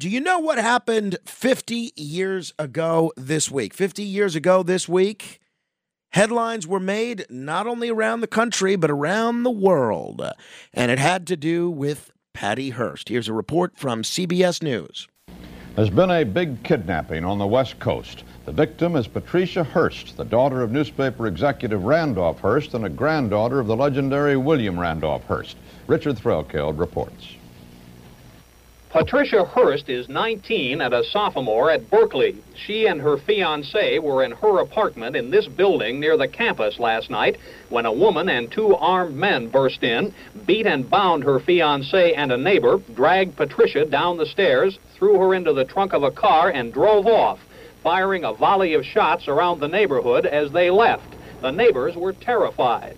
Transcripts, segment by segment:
Do you know what happened 50 years ago this week? 50 years ago this week, headlines were made not only around the country, but around the world. And it had to do with Patty Hearst. Here's a report from CBS News. There's been a big kidnapping on the West Coast. The victim is Patricia Hearst, the daughter of newspaper executive Randolph Hearst and a granddaughter of the legendary William Randolph Hearst. Richard Threlkeld reports. Patricia Hearst is 19 and a sophomore at Berkeley. She and her fiance were in her apartment in this building near the campus last night when a woman and two armed men burst in, beat and bound her fiance and a neighbor, dragged Patricia down the stairs, threw her into the trunk of a car, and drove off, firing a volley of shots around the neighborhood as they left. The neighbors were terrified.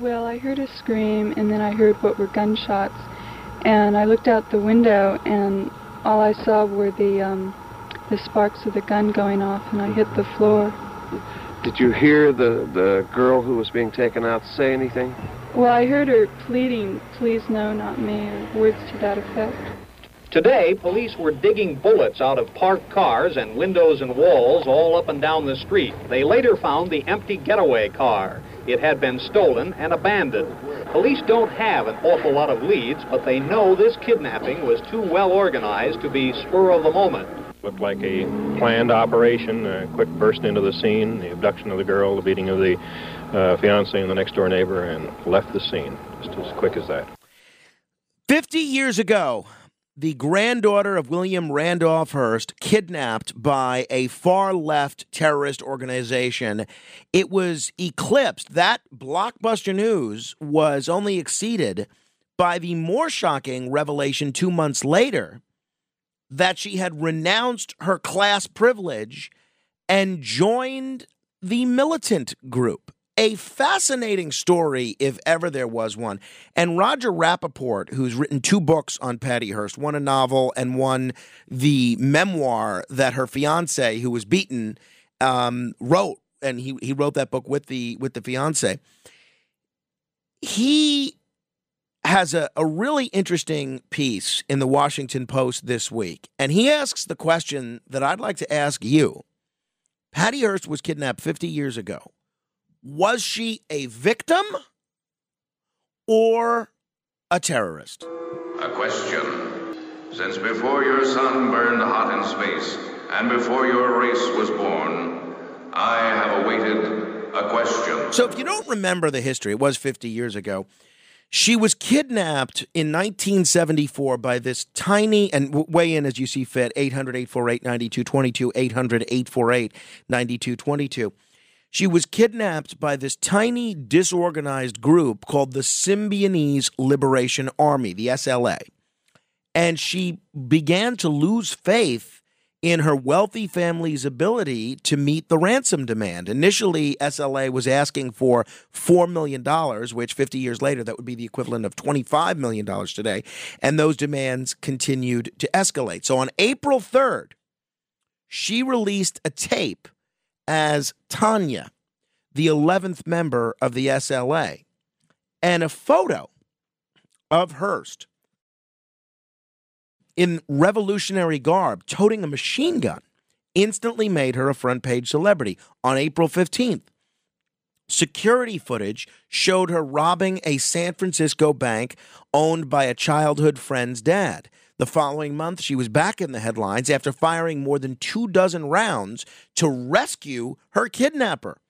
Well, I heard a scream, and then I heard what were gunshots and I looked out the window, and all I saw were the um, the sparks of the gun going off, and I hit the floor. Did you hear the the girl who was being taken out say anything? Well, I heard her pleading, "Please, no, not me," or words to that effect. Today, police were digging bullets out of parked cars and windows and walls all up and down the street. They later found the empty getaway car. It had been stolen and abandoned. Police don't have an awful lot of leads, but they know this kidnapping was too well organized to be spur of the moment. Looked like a planned operation, a quick burst into the scene, the abduction of the girl, the beating of the uh, fiance and the next door neighbor, and left the scene just as quick as that. 50 years ago, the granddaughter of William Randolph Hearst kidnapped by a far left terrorist organization. It was eclipsed. That blockbuster news was only exceeded by the more shocking revelation two months later that she had renounced her class privilege and joined the militant group a fascinating story, if ever there was one. And Roger Rapoport, who's written two books on Patty Hearst, one a novel and one the memoir that her fiance, who was beaten, um, wrote, and he he wrote that book with the with the fiance. He has a, a really interesting piece in the Washington Post this week, and he asks the question that I'd like to ask you. Patty Hearst was kidnapped 50 years ago was she a victim or a terrorist? A question. Since before your sun burned hot in space and before your race was born, I have awaited a question. So, if you don't remember the history, it was 50 years ago. She was kidnapped in 1974 by this tiny, and weigh in as you see fit, 800 848 9222, 800 848 9222 she was kidnapped by this tiny, disorganized group called the Symbionese Liberation Army, the SLA. And she began to lose faith in her wealthy family's ability to meet the ransom demand. Initially, SLA was asking for $4 million, which 50 years later, that would be the equivalent of $25 million today. And those demands continued to escalate. So on April 3rd, she released a tape as Tanya, the 11th member of the SLA, and a photo of Hearst in revolutionary garb toting a machine gun instantly made her a front page celebrity on April 15th. Security footage showed her robbing a San Francisco bank owned by a childhood friend's dad. The following month, she was back in the headlines after firing more than two dozen rounds to rescue her kidnapper,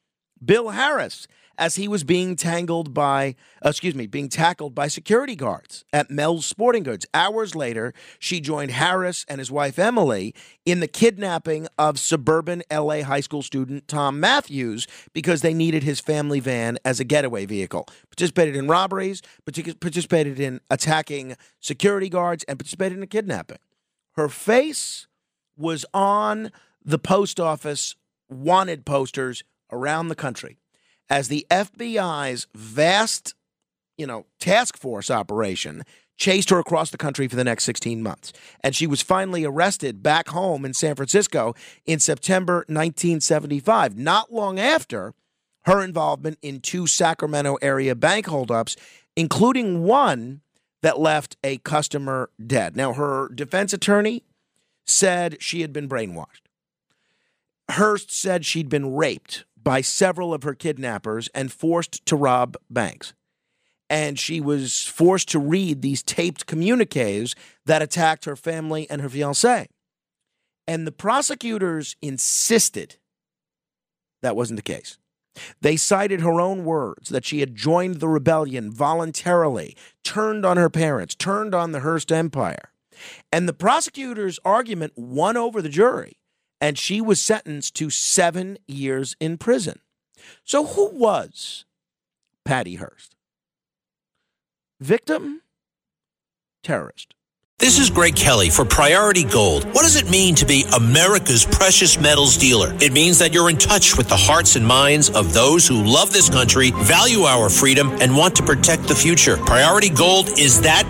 Bill Harris, as he was being tangled by, uh, excuse me, being tackled by security guards at Mel's Sporting Goods. Hours later, she joined Harris and his wife Emily in the kidnapping of suburban LA high school student Tom Matthews because they needed his family van as a getaway vehicle. Participated in robberies, participated in attacking security guards, and participated in a kidnapping. Her face was on the post office wanted posters around the country as the FBI's vast, you know, task force operation chased her across the country for the next 16 months. And she was finally arrested back home in San Francisco in September 1975, not long after her involvement in two Sacramento area bank holdups, including one that left a customer dead. Now, her defense attorney said she had been brainwashed. Hearst said she'd been raped by several of her kidnappers and forced to rob banks. And she was forced to read these taped communiques that attacked her family and her fiance. And the prosecutors insisted that wasn't the case. They cited her own words that she had joined the rebellion voluntarily, turned on her parents, turned on the Hearst empire. And the prosecutor's argument won over the jury, and she was sentenced to seven years in prison. So, who was Patty Hearst? Victim? Terrorist. This is Greg Kelly for Priority Gold. What does it mean to be America's precious metals dealer? It means that you're in touch with the hearts and minds of those who love this country, value our freedom, and want to protect the future. Priority Gold is that